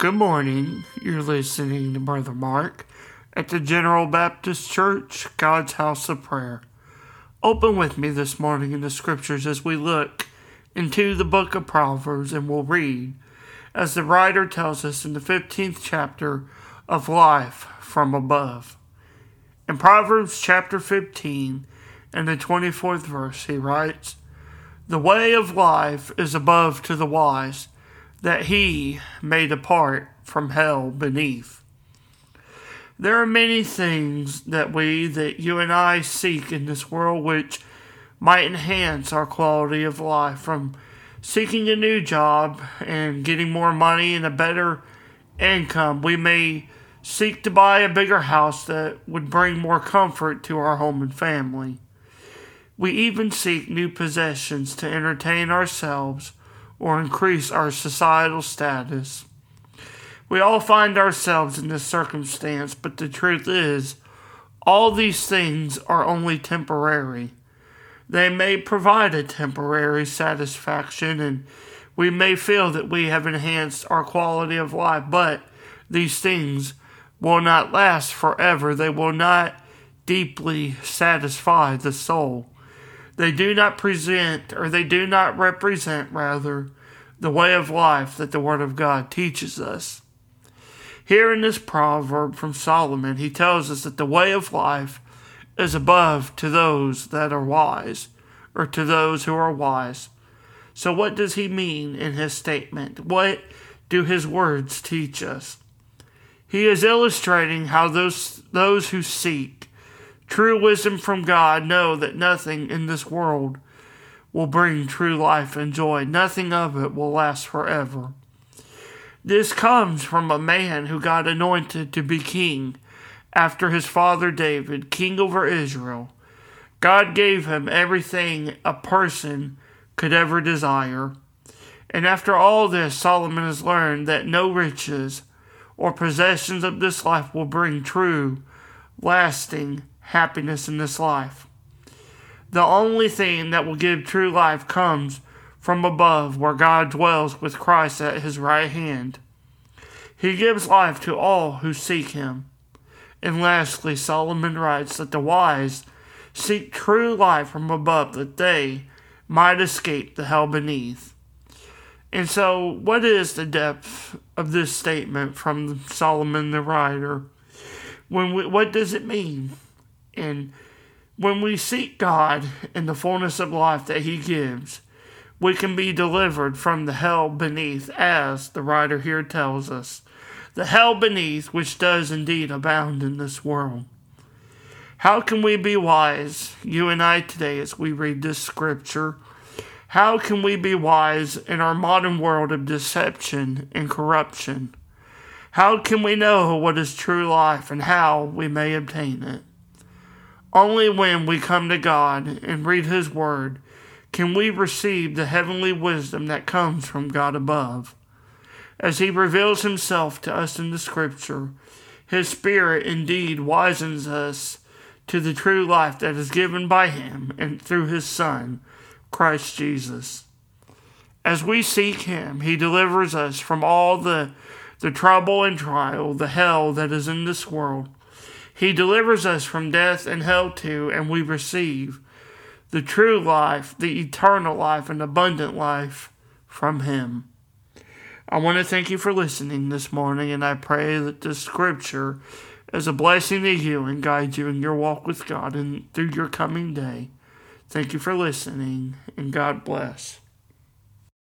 Good morning. You're listening to Brother Mark at the General Baptist Church, God's House of Prayer. Open with me this morning in the scriptures as we look into the book of Proverbs and we'll read, as the writer tells us in the 15th chapter of Life from Above. In Proverbs chapter 15 and the 24th verse, he writes, The way of life is above to the wise, that he may depart from hell beneath. There are many things that we, that you and I seek in this world which might enhance our quality of life, from seeking a new job and getting more money and a better income. We may seek to buy a bigger house that would bring more comfort to our home and family. We even seek new possessions to entertain ourselves or increase our societal status. We all find ourselves in this circumstance, but the truth is, all these things are only temporary. They may provide a temporary satisfaction, and we may feel that we have enhanced our quality of life, but these things will not last forever. They will not deeply satisfy the soul. They do not present, or they do not represent, rather, the way of life that the Word of God teaches us. Here in this proverb from Solomon, he tells us that the way of life is above to those that are wise, or to those who are wise. So, what does he mean in his statement? What do his words teach us? He is illustrating how those, those who seek true wisdom from God know that nothing in this world will bring true life and joy. Nothing of it will last forever. This comes from a man who got anointed to be king after his father David, king over Israel. God gave him everything a person could ever desire. And after all this, Solomon has learned that no riches, or possessions of this life will bring true, lasting happiness in this life. The only thing that will give true life comes from above, where God dwells with Christ at his right hand. He gives life to all who seek him. And lastly, Solomon writes that the wise seek true life from above, that they might escape the hell beneath. And so, what is the depth of this statement from Solomon the writer? When we, what does it mean? And when we seek God in the fullness of life that He gives, we can be delivered from the hell beneath, as the writer here tells us. The hell beneath, which does indeed abound in this world. How can we be wise, you and I today, as we read this scripture? How can we be wise in our modern world of deception and corruption? How can we know what is true life and how we may obtain it? Only when we come to God and read His Word can we receive the heavenly wisdom that comes from God above. As He reveals Himself to us in the Scripture, His Spirit indeed wisens us to the true life that is given by Him and through His Son Christ Jesus. As we seek Him, He delivers us from all the, the trouble and trial, the hell that is in this world. He delivers us from death and hell too, and we receive the true life, the eternal life, and abundant life from Him. I want to thank you for listening this morning, and I pray that this scripture is a blessing to you and guide you in your walk with God and through your coming day. Thank you for listening, and God bless.